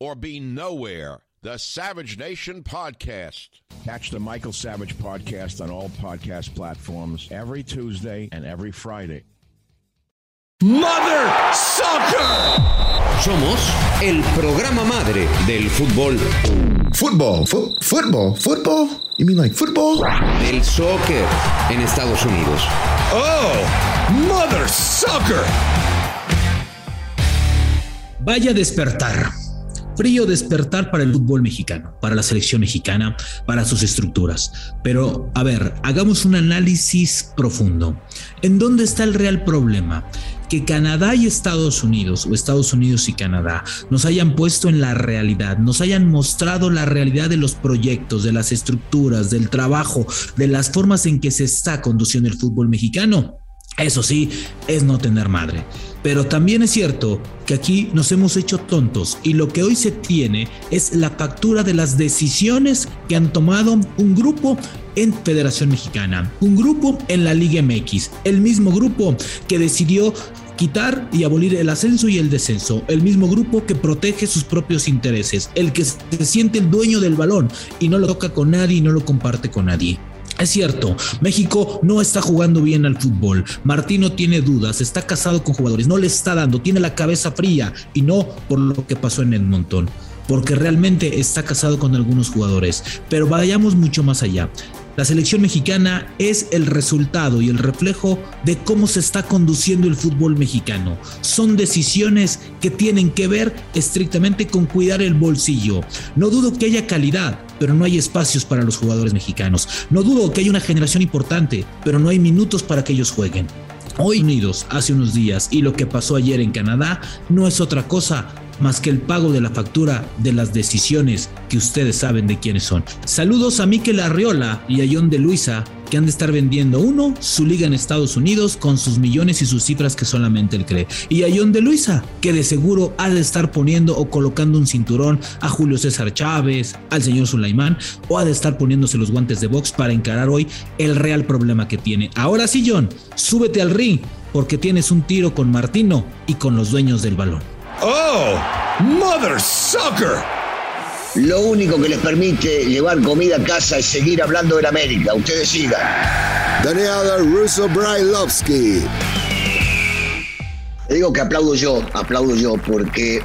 or be nowhere. The Savage Nation Podcast. Catch the Michael Savage Podcast on all podcast platforms every Tuesday and every Friday. Mother Soccer. Somos el programa madre del fútbol. Football, fo football, football. You mean like football? Del soccer en Estados Unidos. Oh, Mother Soccer. Vaya despertar. Frío despertar para el fútbol mexicano, para la selección mexicana, para sus estructuras. Pero, a ver, hagamos un análisis profundo. ¿En dónde está el real problema? Que Canadá y Estados Unidos, o Estados Unidos y Canadá, nos hayan puesto en la realidad, nos hayan mostrado la realidad de los proyectos, de las estructuras, del trabajo, de las formas en que se está conduciendo el fútbol mexicano. Eso sí, es no tener madre. Pero también es cierto que aquí nos hemos hecho tontos y lo que hoy se tiene es la factura de las decisiones que han tomado un grupo en Federación Mexicana, un grupo en la Liga MX, el mismo grupo que decidió quitar y abolir el ascenso y el descenso, el mismo grupo que protege sus propios intereses, el que se siente el dueño del balón y no lo toca con nadie y no lo comparte con nadie. Es cierto, México no está jugando bien al fútbol. Martino tiene dudas, está casado con jugadores, no le está dando, tiene la cabeza fría y no por lo que pasó en el montón, porque realmente está casado con algunos jugadores. Pero vayamos mucho más allá. La selección mexicana es el resultado y el reflejo de cómo se está conduciendo el fútbol mexicano. Son decisiones que tienen que ver estrictamente con cuidar el bolsillo. No dudo que haya calidad, pero no hay espacios para los jugadores mexicanos. No dudo que haya una generación importante, pero no hay minutos para que ellos jueguen. Hoy Unidos hace unos días y lo que pasó ayer en Canadá no es otra cosa más que el pago de la factura de las decisiones que ustedes saben de quiénes son. Saludos a Mikel Arriola y a John de Luisa, que han de estar vendiendo uno, su liga en Estados Unidos con sus millones y sus cifras que solamente él cree. Y a John de Luisa, que de seguro ha de estar poniendo o colocando un cinturón a Julio César Chávez, al señor Sulaimán, o ha de estar poniéndose los guantes de box para encarar hoy el real problema que tiene. Ahora sí, John, súbete al ring, porque tienes un tiro con Martino y con los dueños del balón. Oh, Mother Soccer. Lo único que les permite llevar comida a casa es seguir hablando del América. Ustedes sigan. Daniel Russo Brailovsky. Le digo que aplaudo yo, aplaudo yo, porque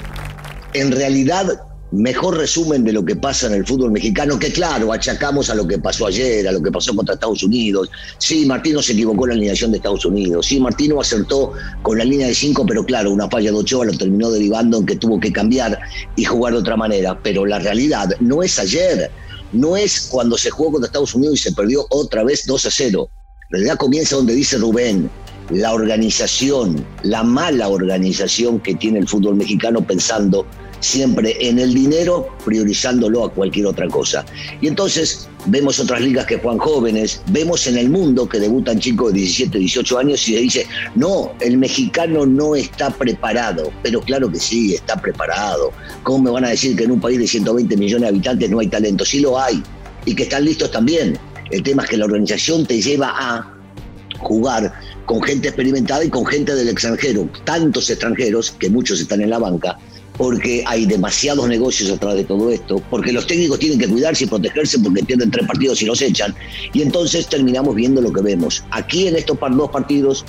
en realidad mejor resumen de lo que pasa en el fútbol mexicano, que claro, achacamos a lo que pasó ayer, a lo que pasó contra Estados Unidos. Sí, Martino se equivocó en la alineación de Estados Unidos. Sí, Martino acertó con la línea de cinco, pero claro, una falla de Ochoa lo terminó derivando en que tuvo que cambiar y jugar de otra manera. Pero la realidad no es ayer, no es cuando se jugó contra Estados Unidos y se perdió otra vez 2 a 0. La realidad comienza donde dice Rubén, la organización, la mala organización que tiene el fútbol mexicano pensando siempre en el dinero, priorizándolo a cualquier otra cosa. Y entonces vemos otras ligas que juegan jóvenes, vemos en el mundo que debutan chicos de 17, 18 años y se dice, no, el mexicano no está preparado, pero claro que sí, está preparado. ¿Cómo me van a decir que en un país de 120 millones de habitantes no hay talento? Sí lo hay, y que están listos también. El tema es que la organización te lleva a jugar con gente experimentada y con gente del extranjero, tantos extranjeros que muchos están en la banca, porque hay demasiados negocios atrás de todo esto, porque los técnicos tienen que cuidarse y protegerse porque pierden tres partidos y los echan, y entonces terminamos viendo lo que vemos. Aquí en estos dos partidos,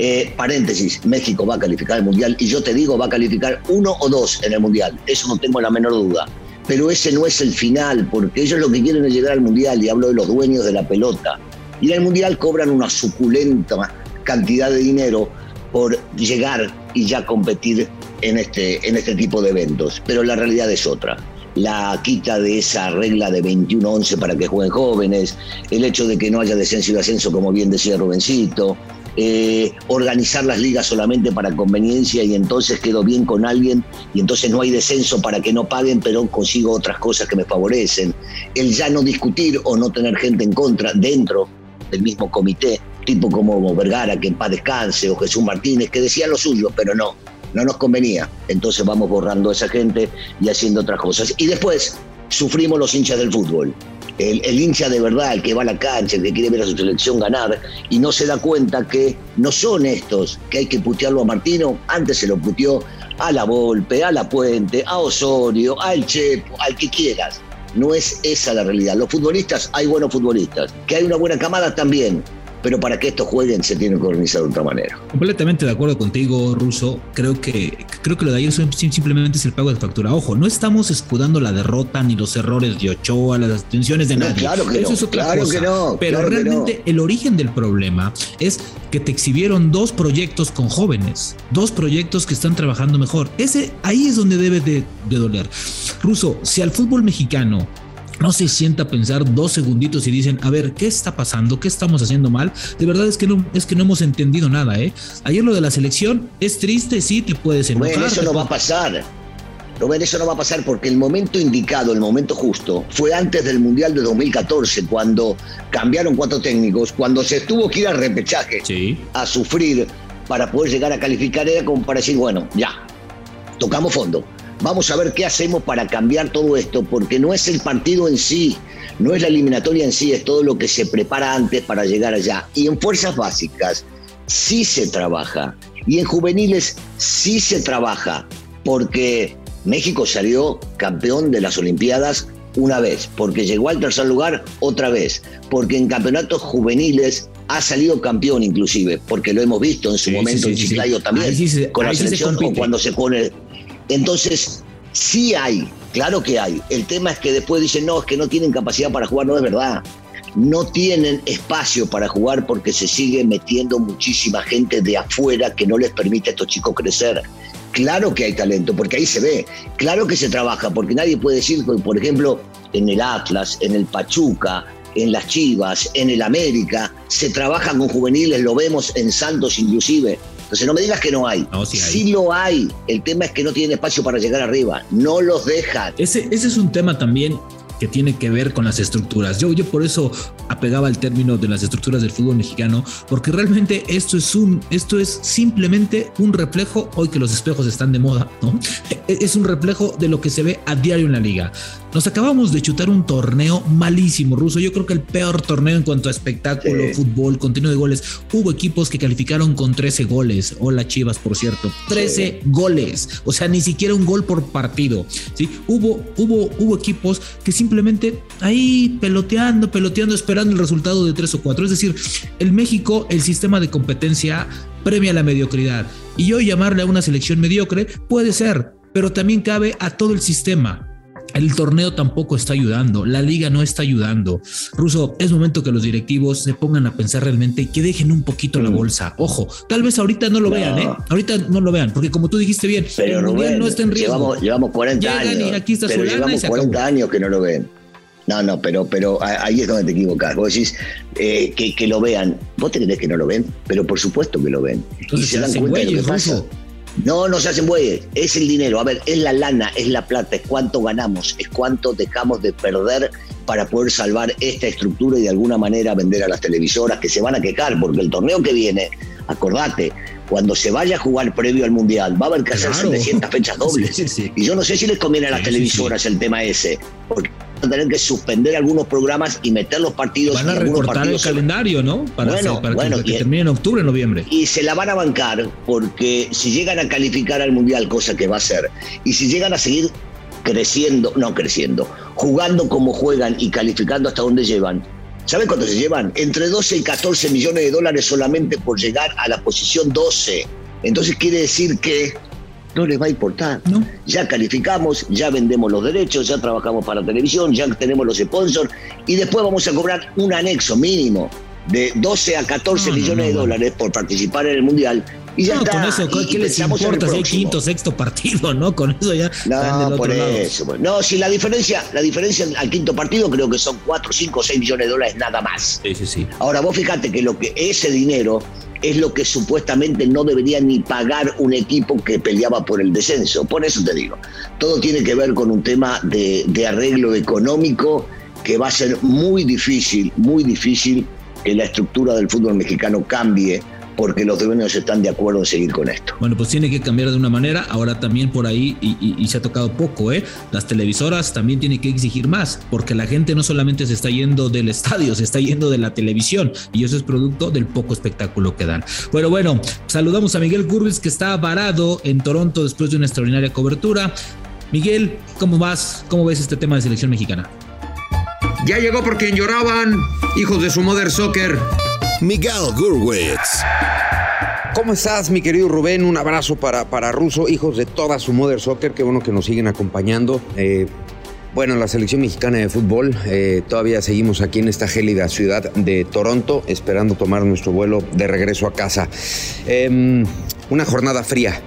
eh, paréntesis, México va a calificar el Mundial, y yo te digo, va a calificar uno o dos en el Mundial, eso no tengo la menor duda. Pero ese no es el final, porque ellos lo que quieren es llegar al Mundial, y hablo de los dueños de la pelota. Y en el Mundial cobran una suculenta cantidad de dinero por llegar y ya competir en este, en este tipo de eventos. Pero la realidad es otra. La quita de esa regla de 21-11 para que jueguen jóvenes, el hecho de que no haya descenso y ascenso, como bien decía Rubencito, eh, organizar las ligas solamente para conveniencia y entonces quedo bien con alguien y entonces no hay descenso para que no paguen, pero consigo otras cosas que me favorecen. El ya no discutir o no tener gente en contra dentro del mismo comité, tipo como Vergara, que en paz descanse, o Jesús Martínez, que decían lo suyo, pero no, no nos convenía. Entonces vamos borrando a esa gente y haciendo otras cosas. Y después sufrimos los hinchas del fútbol. El, hincha de verdad, el que va a la cancha, el que quiere ver a su selección ganar y no se da cuenta que no son estos, que hay que putearlo a Martino, antes se lo puteó a la Volpe, a la Puente, a Osorio, al Chepo, al que quieras. No es esa la realidad. Los futbolistas, hay buenos futbolistas. Que hay una buena camada también pero para que estos jueguen se tienen que organizar de otra manera. Completamente de acuerdo contigo, Russo. Creo que, creo que lo de ayer simplemente es el pago de factura. Ojo, no estamos escudando la derrota ni los errores de Ochoa, las atenciones de nadie. claro que Eso no, es otra claro cosa. que no. Pero claro que realmente el origen del problema es que te exhibieron dos proyectos con jóvenes, dos proyectos que están trabajando mejor. Ese ahí es donde debe de, de doler. Russo, si al fútbol mexicano no se sienta a pensar dos segunditos y dicen, a ver, ¿qué está pasando? ¿Qué estamos haciendo mal? De verdad es que no, es que no hemos entendido nada, ¿eh? Ayer lo de la selección es triste, sí, te puedes enojar. Bueno, eso no va a pasar. Rubén, eso no va a pasar porque el momento indicado, el momento justo, fue antes del Mundial de 2014, cuando cambiaron cuatro técnicos, cuando se tuvo que ir al repechaje Sí. a sufrir para poder llegar a calificar, era como para decir, bueno, ya, tocamos fondo. Vamos a ver qué hacemos para cambiar todo esto, porque no es el partido en sí, no es la eliminatoria en sí, es todo lo que se prepara antes para llegar allá. Y en fuerzas básicas sí se trabaja, y en juveniles sí se trabaja, porque México salió campeón de las Olimpiadas una vez, porque llegó al tercer lugar otra vez, porque en campeonatos juveniles ha salido campeón inclusive, porque lo hemos visto en su Sí, momento sí, en sí. Chiclayo también, con la sí se selección o cuando se pone... Entonces, sí hay, claro que hay. El tema es que después dicen, no, es que no tienen capacidad para jugar, no es verdad. No tienen espacio para jugar porque se sigue metiendo muchísima gente de afuera que no les permite a estos chicos crecer. Claro que hay talento, porque ahí se ve. Claro que se trabaja, porque nadie puede decir, que, por ejemplo, en el Atlas, en el Pachuca, en las Chivas, en el América, se trabaja con juveniles, lo vemos en Santos inclusive. Entonces no me digas que no hay. No, sí hay. lo hay. El tema es que no tienen espacio para llegar arriba. No los dejan. Ese, ese es un tema también que tiene que ver con las estructuras. Yo, yo por eso apegaba al término de las estructuras del fútbol mexicano, porque realmente esto es un, esto es simplemente un reflejo, hoy que los espejos están de moda, ¿no? Es un reflejo de lo que se ve a diario en la liga. Nos acabamos de chutar un torneo malísimo, ruso. Yo creo que el peor torneo en cuanto a espectáculo, Sí. fútbol, contenido de goles. Hubo equipos que calificaron con 13 goles. Hola, Chivas, por cierto. 13 goles. O sea, ni siquiera un gol por partido. ¿sí? Hubo, hubo, hubo equipos que simplemente ahí peloteando, peloteando, esperando el resultado de 3 o 4. Es decir, el México, el sistema de competencia premia la mediocridad. Y hoy llamarle a una selección mediocre puede ser, pero también cabe a todo el sistema. El torneo tampoco está ayudando, la liga no está ayudando. Ruso, es momento que los directivos se pongan a pensar realmente y que dejen un poquito la bolsa. Ojo, tal vez ahorita no lo Mm. No. vean, ¿eh? Ahorita no lo vean, porque como tú dijiste bien, Pero el mundial Rubén, no está en riesgo. llevamos, llevamos 40 Llegan años. y aquí está pero su lana y llevamos se 40 acabó. años que no lo ven. No, no, pero, pero ahí es donde te equivocas. Vos decís eh, que, que lo vean. ¿Vos te crees que no lo ven? Pero por supuesto que lo ven. Entonces y se hacen de lo que pasa. Ruso. No, no se hacen bueyes. Es el dinero. A ver, es la lana, es la plata, es cuánto ganamos, es cuánto dejamos de perder para poder salvar esta estructura y de alguna manera vender a las televisoras que se van a quejar, porque el torneo que viene, acordate, cuando se vaya a jugar previo al Mundial, va a haber que hacer Claro. 700 fechas dobles. Sí, sí, sí. Y yo no sé si les conviene a las televisoras el tema ese, porque a tener que suspender algunos programas y meter los partidos. Van a recortar el calendario, ¿no? Para, bueno, para bueno, que, termine en octubre, noviembre. Y se la van a bancar porque si llegan a calificar al Mundial, cosa que va a ser, y si llegan a seguir creciendo, no creciendo, jugando como juegan y calificando hasta donde llevan, ¿Saben cuánto se llevan? Entre 12 y 14 millones de dólares solamente por llegar a la posición 12. Entonces quiere decir que no les va a importar. Ya calificamos, ya vendemos los derechos, ya trabajamos para televisión, ya tenemos los sponsors y después vamos a cobrar un anexo mínimo de 12 a 14 millones de dólares por participar en el Mundial. Y ya está. con eso, ¿qué les importa si hay quinto, sexto partido, no? Con eso ya. No, por eso. No, si la diferencia, la diferencia al quinto partido creo que son 4, 5, 6 millones de dólares nada más. Sí, sí, sí. Ahora, vos fíjate que lo que ese dinero es lo que supuestamente no debería ni pagar un equipo que peleaba por el descenso. Por eso te digo, todo tiene que ver con un tema de, de arreglo económico que va a ser muy difícil, muy difícil que la estructura del fútbol mexicano cambie porque los dueños están de acuerdo en seguir con esto. Bueno, pues tiene que cambiar de una manera. Ahora también por ahí, y, se ha tocado poco, ¿eh? Las televisoras también tienen que exigir más, porque la gente no solamente se está yendo del estadio, se está yendo de la televisión, y eso es producto del poco espectáculo que dan. Bueno, bueno, saludamos a Miguel Curvis, que está varado en Toronto después de una extraordinaria cobertura. Miguel, ¿cómo vas? ¿Cómo ves este tema de selección mexicana? Ya llegó por quien lloraban, hijos de su Mother Soccer. Miguel Gurwitz. ¿Cómo estás, mi querido Rubén? Un abrazo para, para Russo, hijos de toda su Mother Soccer. Qué bueno que nos siguen acompañando. Eh, bueno, la selección mexicana de fútbol, eh, todavía seguimos aquí en esta gélida ciudad de Toronto, esperando tomar nuestro vuelo de regreso a casa. Em, una jornada fría,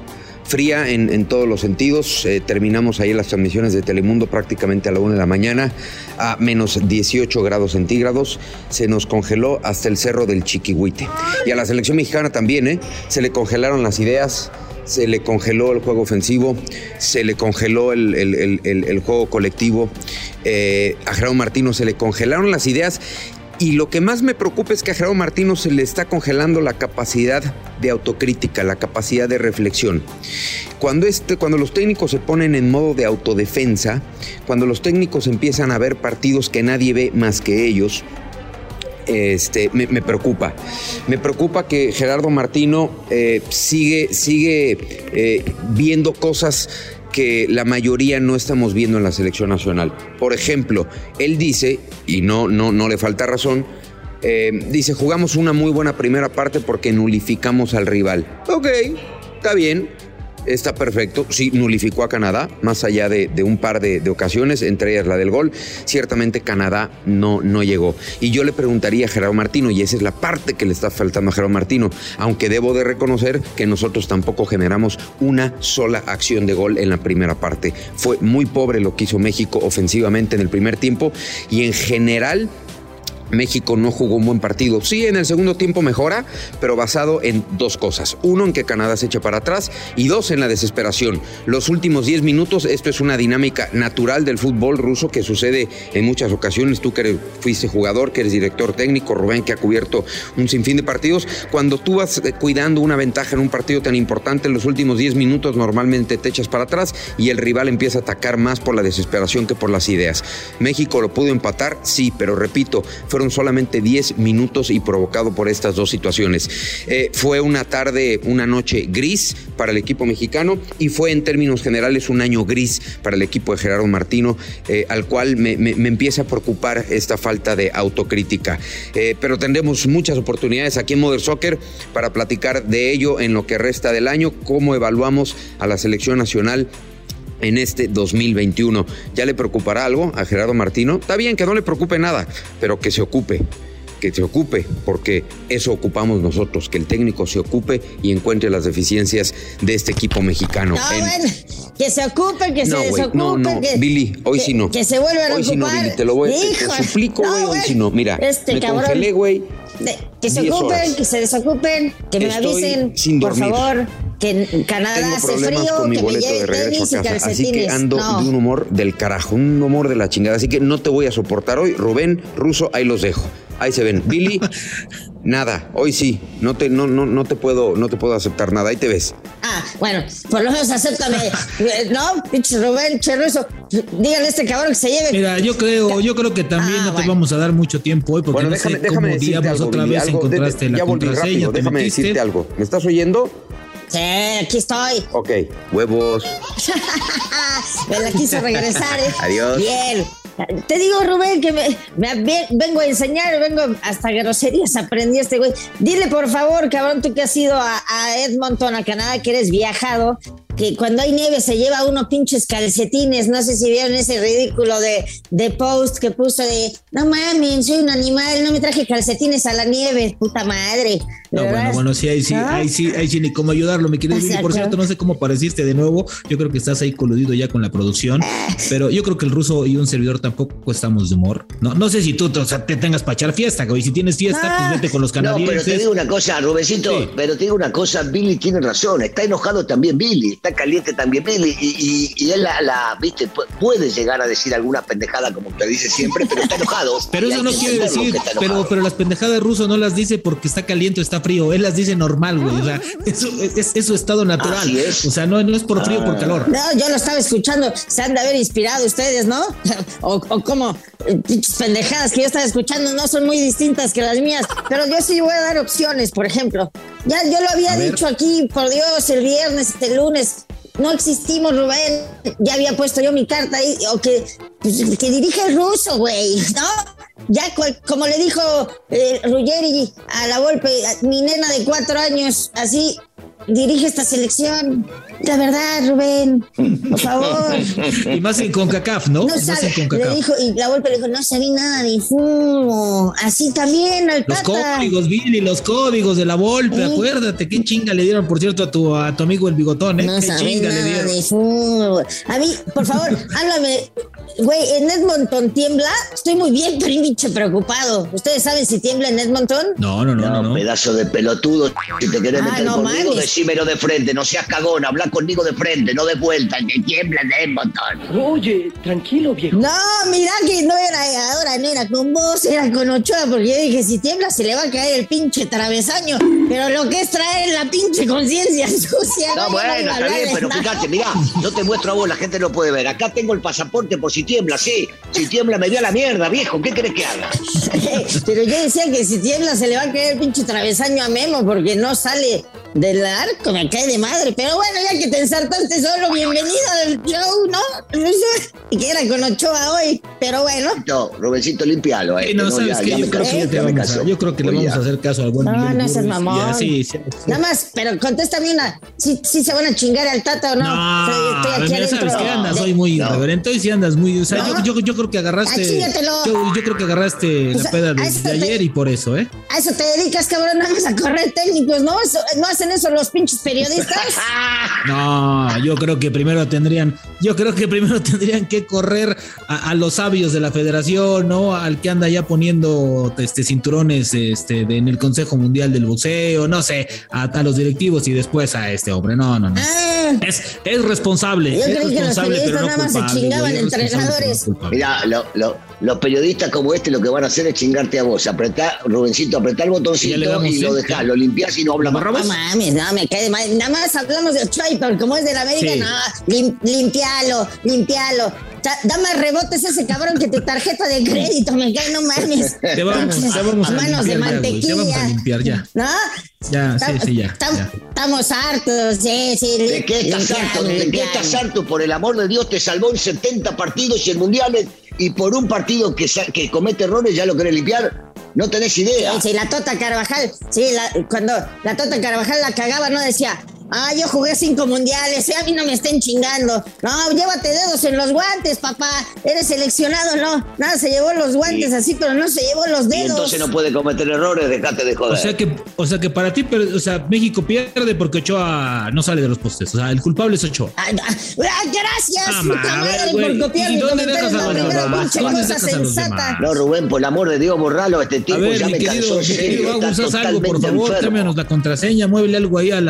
fría en, todos los sentidos. Eh, terminamos ahí las transmisiones de Telemundo prácticamente a la una de la mañana a menos 18 grados centígrados. Se nos congeló hasta el cerro del Chiquihuite. Y a la selección mexicana también, ¿eh? Se le congelaron las ideas se le congeló el juego ofensivo, se le congeló el, juego colectivo, eh, a Gerardo Martino se le congelaron las ideas y lo que más me preocupa es que a Gerardo Martino se le está congelando la capacidad de autocrítica, la capacidad de reflexión. Cuando, este, cuando los técnicos se ponen en modo de autodefensa, cuando los técnicos empiezan a ver partidos que nadie ve más que ellos, este, me, preocupa. Me preocupa que Gerardo Martino eh, sigue, sigue eh, viendo cosas que la mayoría no estamos viendo en la selección nacional. Por ejemplo, él dice, y no, no, no le falta razón, eh, dice, jugamos una muy buena primera parte porque nulificamos al rival. Ok, está bien, está perfecto. Sí, nulificó a Canadá, más allá de, un par de, ocasiones, entre ellas la del gol. Ciertamente Canadá no, no llegó. Y yo le preguntaría a Gerardo Martino, y esa es la parte que le está faltando a Gerardo Martino, aunque debo de reconocer que nosotros tampoco generamos una sola acción de gol en la primera parte. Fue muy pobre lo que hizo México ofensivamente en el primer tiempo y en general México no jugó un buen partido. Sí, en el segundo tiempo mejora, pero basado en dos cosas. Uno, en que Canadá se echa para atrás y dos, en la desesperación. Los últimos 10 minutos, esto es una dinámica natural del fútbol ruso que sucede en muchas ocasiones. Tú que fuiste jugador, que eres director técnico, Rubén, que ha cubierto un sinfín de partidos. Cuando tú vas eh, cuidando una ventaja en un partido tan importante, en los últimos 10 minutos normalmente te echas para atrás y el rival empieza a atacar más por la desesperación que por las ideas. México lo pudo empatar, sí, pero repito, fue fueron solamente 10 minutos y provocado por estas dos situaciones. Eh, fue una tarde, una noche gris para el equipo mexicano y fue en términos generales un año gris para el equipo de Gerardo Martino, eh, al cual me, empieza a preocupar esta falta de autocrítica. Eh, pero tendremos muchas oportunidades aquí en Mother Soccer para platicar de ello en lo que resta del año, cómo evaluamos a la selección nacional en este 2021. ¿Ya le preocupará algo a Gerardo Martino? Está bien que no le preocupe nada, pero que se ocupe que se ocupe, porque eso ocupamos nosotros, que el técnico se ocupe y encuentre las deficiencias de este equipo mexicano. No, bueno, que se ocupe, que se desocupe. No, no, Billy, hoy sí no. Que se vuelva a hoy ocupar. Sí no, Billy, te lo voy te, te suplico, güey, hoy sí no. Mira, este me cabrón. congelé, güey. que se ocupen, que se desocupen, que me avisen, por favor que en Canadá hace frío, con mi que boleto me lleve de regreso a casa. Así que ando de un humor del carajo, un humor de la chingada. Así que no te voy a soportar hoy. Rubén, Ruso, ahí los dejo. Ahí se ven. Billy, Nada, hoy sí. No te, no, no, no te puedo, no te puedo aceptar nada. Ahí te ves. Ah, bueno, por lo menos acéptame. no, pinche Rubén Cherroso. Dígale a este cabrón que se lleve. Mira, yo creo, yo creo que también ah, no te vamos a dar mucho tiempo hoy porque bueno, déjame, no sé déjame cómo decirte algo, otra vez encontraste de, de, la ya volví rápido, déjame decirte algo. ¿Me estás oyendo? Sí, aquí estoy. Ok, huevos. me la quiso regresar, ¿eh? Adiós. Bien. Te digo, Rubén, que me, vengo a enseñar, vengo hasta groserías aprendí este güey. Dile, por favor, cabrón, tú que has ido a, a Edmonton, a Canadá, que eres viajado, que cuando hay nieve se lleva uno pinches calcetines. No sé si vieron ese ridículo de, de post que puso de no mames, soy un animal, no me traje calcetines a la nieve, puta madre. No, bueno, bueno, sí, ahí sí, ahí sí, ahí sí, ni cómo ayudarlo, mi querido Por cierto, no sé cómo apareciste de nuevo. Yo creo que estás ahí coludido ya con la producción, pero yo creo que el ruso y un servidor tampoco estamos de humor. No, no sé si tú o sea, te tengas para echar fiesta, güey. Si tienes fiesta, pues ah. vete con los canadienses. No, pero te digo una cosa, Rubecito, pero te digo una cosa, Billy tiene razón, está enojado también Billy, está caliente también Billy y, y, él la, viste, puede llegar a decir alguna pendejada como te dice siempre, pero está enojado. pero eso no quiere decir, pero, pero las pendejadas ruso no las dice porque está caliente o está frío, él las dice normal, güey. O sea, eso es, su estado natural. O sea, no, no es por frío o por ah. calor. No, yo lo estaba escuchando, se han de haber inspirado ustedes, ¿no? o, o como pendejadas que yo estaba escuchando no son muy distintas que las mías, pero yo sí voy a dar opciones, por ejemplo. Ya yo lo había dicho aquí, por Dios, el viernes, el lunes, no existimos, Rubén. Ya había puesto yo mi carta ahí, o que, pues, que dirige el ruso, güey, ¿no? Ya como le dijo eh, Ruggeri a la golpe, mi nena de cuatro años, así dirige esta selección. La verdad, Rubén, por favor. Y más en CONCACAF, ¿no? no sabe, Le dijo, y la golpe le dijo, no sabía nada de fútbol. Así también al Los códigos, Billy, los códigos de la Volpe, acuérdate, qué chinga le dieron, por cierto, a tu, a tu amigo el bigotón, ¿eh? No qué chinga nada le dieron. de fútbol. A mí, por favor, háblame. Güey, en Edmonton tiembla. Estoy muy bien, pero un bicho preocupado. ¿Ustedes saben si tiembla en Edmonton? No, no, no, no. Pedazo de pelotudo. Si te querés ah, meter conmigo, decímelo de frente. No seas cagón, habla conmigo de frente, no de vuelta, que tiembla de montón. Oye, tranquilo, viejo. No, mira que no era ahora, no era con vos, era con Ochoa, porque yo dije, si tiembla se le va a caer el pinche travesaño. Pero lo que es traer la pinche conciencia sucia. No, bueno, está bien, pero fíjate, mira, yo te muestro a vos, la gente no puede ver. Acá tengo el pasaporte por si tiembla, sí. Si tiembla me dio a la mierda, viejo, ¿qué crees que haga? pero yo decía que si tiembla se le va a caer el pinche travesaño a Memo, porque no sale del arco, me cae de madre. Pero bueno, ya que te ensartaste solo, bienvenido al show, ¿no? Y que era con Ochoa hoy, pero bueno. No, Rubensito, limpialo. Eh, no, sabes que yo, creo que te vamos a, yo creo que le vamos a hacer caso al buen No, no seas mamón. sí, sí, Nada más, pero contéstame una. ¿Sí, ¿Sí, se van a chingar al Tata o no? No, estoy aquí sabes que andas hoy muy no. irreverente. Hoy sí andas muy. O sea, yo, yo, yo, creo que agarraste. Ah, yo, yo, creo que agarraste la peda de, de ayer y por eso, ¿eh? A eso te dedicas, cabrón, nada más a correr técnicos, ¿no? no hacen eso los pinches periodistas. no, yo creo que primero tendrían, yo creo que primero tendrían que correr a, los sabios de la federación, ¿no? Al que anda ya poniendo este cinturones este, en el Consejo Mundial del Boxeo, no sé, a, los directivos y después a este hombre. No, no, no. Ah. es, es responsable. Yo es responsable, que los periodistas nada más se chingaban entrenadores. Mira, lo, lo, los periodistas como este lo que van a hacer es chingarte a vos. Apretar, Rubencito, apretar el botoncito y, lo dejás, lo limpiás y no hablas más. No mames, no, me cae de mal. Nada más hablamos de Ochoa, como es de la América, no, limpialo, limpialo. Da más rebotes ese cabrón que tu tarjeta de crédito, me cae, no mames. Te vamos, te vamos a, manos de mantequilla. te vamos a limpiar ya. ¿No? Ya, sí, sí, ya. Estamos hartos, sí, sí. ¿De qué estás harto? ¿De qué estás harto? Por el amor de Dios, te salvó en 70 partidos y en mundiales y por un partido que, que comete errores ya lo querés limpiar. No tenés idea. Sí, la Tota Carvajal, sí, cuando la Tota Carvajal la cagaba, no decía, Ah, yo jugué cinco mundiales, a mí no me estén chingando. No, llévate dedos en los guantes, papá. Eres seleccionado, no. Nada, se llevó los guantes así, pero no se llevó los dedos. Y entonces no puede cometer errores, déjate de joder. O sea que, o sea que para ti, o sea, México pierde porque Ochoa no sale de los postes. O sea, el culpable es Ochoa. Ah, ah, gracias, ah, puta madre, por copiar mi comentario. La primera pinche cosa sensata. No, Rubén, por el amor de Dios, borralo. Este tipo ya me querido, cansó. Querido, algo, por favor, cámbianos la contraseña, muévele algo ahí al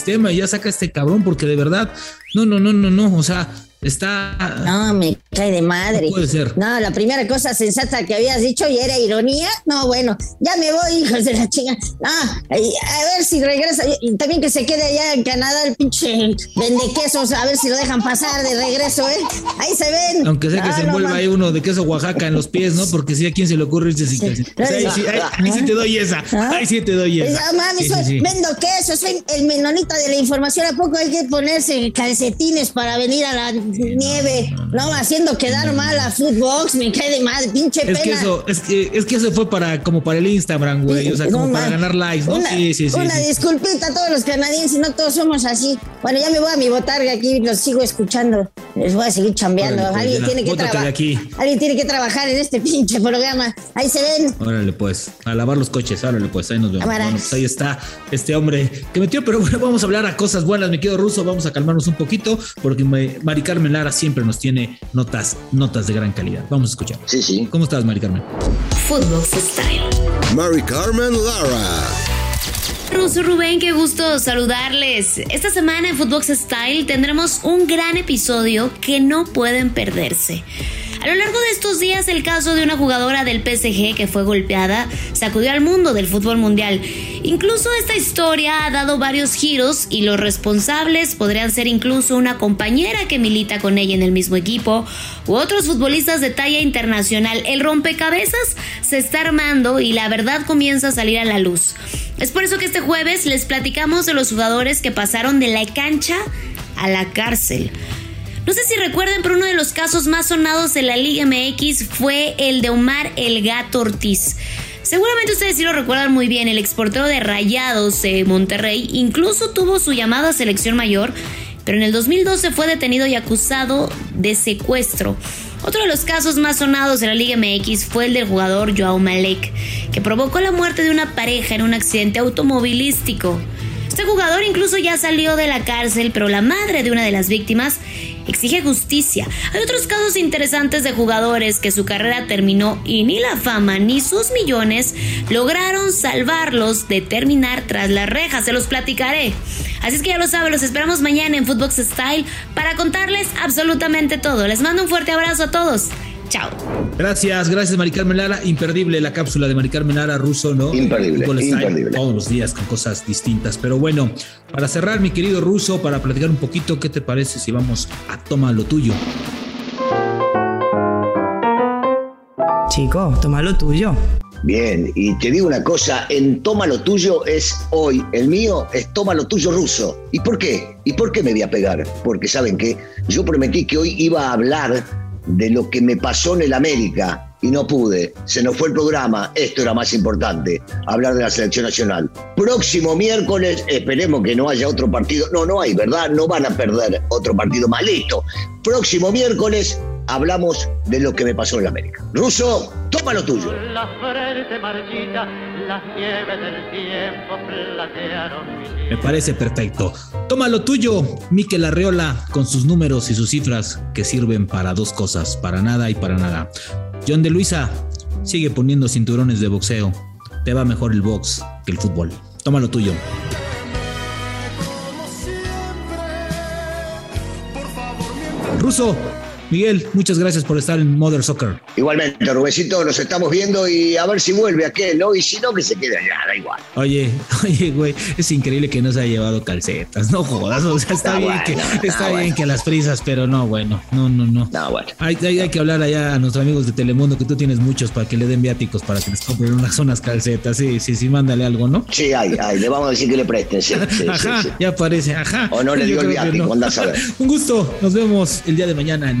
sistema y ya saca este cabrón, porque de verdad, no, no, no, no, no, o sea, está. No, Cae de madre. puede ser. No, la primera cosa sensata que habías dicho y era ironía. No, bueno, ya me voy, hijos de la chinga. No, a ver si regresa. Y también que se quede allá en Canadá el pinche vende quesos, a ver si lo dejan pasar de regreso, ¿eh? Ahí se ven. Aunque sea que se envuelva ahí uno de queso Oaxaca en los pies, ¿no? Porque si a quién se le ocurre irse sin ahí, sí, ahí, sí te doy esa. ¿Ah? Ahí sí te doy esa. Ya, mami, soy, vendo queso, soy el menonita de la información. ¿A poco hay que ponerse calcetines para venir a la nieve? No, haciendo quedar mal a Footbox, me cae de mal, pinche es Que eso, es, que, es que eso fue para, como para el Instagram, güey. O sea, como para ganar likes, ¿no? Una, sí, sí, sí. Una disculpita a todos los canadienses, no todos somos así. Bueno, ya me voy a mi botarga aquí, los sigo escuchando. Les voy a seguir chambeando. Órale, pues, alguien, tiene que aquí. alguien tiene que trabajar en este pinche programa. Ahí se ven. Órale, pues, a lavar los coches, órale, pues, ahí nos vemos. Bueno, pues ahí está este hombre que metió, pero bueno, vamos a hablar a cosas buenas, me quedo ruso, vamos a calmarnos un poquito, porque me- Mari Carmen Lara siempre nos tiene notas, notas de gran calidad. Vamos a escuchar. Sí, sí. ¿Cómo estás, Mari Carmen? Footbox Style. Mary Carmen Lara. Ruso Rubén, qué gusto saludarles. Esta semana en Footbox Style tendremos un gran episodio que no pueden perderse. A lo largo de estos días, el caso de una jugadora del PSG que fue golpeada sacudió al mundo del fútbol mundial. Incluso esta historia ha dado varios giros y los responsables podrían ser incluso una compañera que milita con ella en el mismo equipo u otros futbolistas de talla internacional. El rompecabezas se está armando y la verdad comienza a salir a la luz. Es por eso que este jueves les platicamos de los jugadores que pasaron de la cancha a la cárcel. No sé si recuerden, pero uno de los casos más sonados de la Liga MX fue el de Omar El Gato Ortiz. Seguramente ustedes sí lo recuerdan muy bien, el exportero de Rayados de Monterrey incluso tuvo su llamada selección mayor, pero en el 2012 fue detenido y acusado de secuestro. Otro de los casos más sonados de la Liga MX fue el del jugador Joao Malek, que provocó la muerte de una pareja en un accidente automovilístico. Este jugador incluso ya salió de la cárcel, pero la madre de una de las víctimas exige justicia. Hay otros casos interesantes de jugadores que su carrera terminó y ni la fama ni sus millones lograron salvarlos de terminar tras las rejas. Se los platicaré. Así es que ya lo saben, los esperamos mañana en Footbox Style para contarles absolutamente todo. Les mando un fuerte abrazo a todos. Chao. Gracias, gracias Mari Carmen Lara. Imperdible la cápsula de Mari Carmen Lara ruso, ¿no? Imperdible, imperdible. Todos los días con cosas distintas. Pero bueno, para cerrar, mi querido ruso, para platicar un poquito, ¿qué te parece si vamos a toma lo tuyo? Chico, toma lo tuyo. Bien, y te digo una cosa, en Toma lo tuyo es hoy, el mío es Toma lo tuyo ruso. ¿Y por qué? ¿Y por qué me voy a pegar? Porque saben que yo prometí que hoy iba a hablar de lo que me pasó en el América y no pude. Se nos fue el programa, esto era más importante, hablar de la selección nacional. Próximo miércoles, esperemos que no haya otro partido. No, no hay, ¿verdad? No van a perder otro partido más. Listo. Próximo miércoles hablamos de lo que me pasó en el América. Ruso, toma lo tuyo. La frente marchita, las nieves del tiempo platearon mi Me parece perfecto. Toma lo tuyo, Miquel Arreola, con sus números y sus cifras que sirven para dos cosas, para nada y para nada. John de Luisa, sigue poniendo cinturones de boxeo. Te va mejor el box que el fútbol. Toma lo tuyo. Ruso, Miguel, muchas gracias por estar en Mother Soccer. Igualmente, Rubecito, nos estamos viendo y a ver si vuelve aquel, ¿no? Y si no, que se quede allá, da igual. Oye, oye, güey, es increíble que no se haya llevado calcetas, no jodas, o sea, está, Está bien, bueno, que, está está bien bueno. que las prisas, pero no, bueno, no, no, no. No, bueno. Hay, hay, hay que hablar allá a nuestros amigos de Telemundo, que tú tienes muchos, para que le den viáticos, para que les compren unas, unas calcetas, sí, sí, sí, mándale algo, ¿no? Sí, hay, hay, le vamos a decir que le presten, sí, ajá, sí. ya aparece, ajá. O no le dio el viático, andás a ver. Un gusto, nos vemos el día de mañana en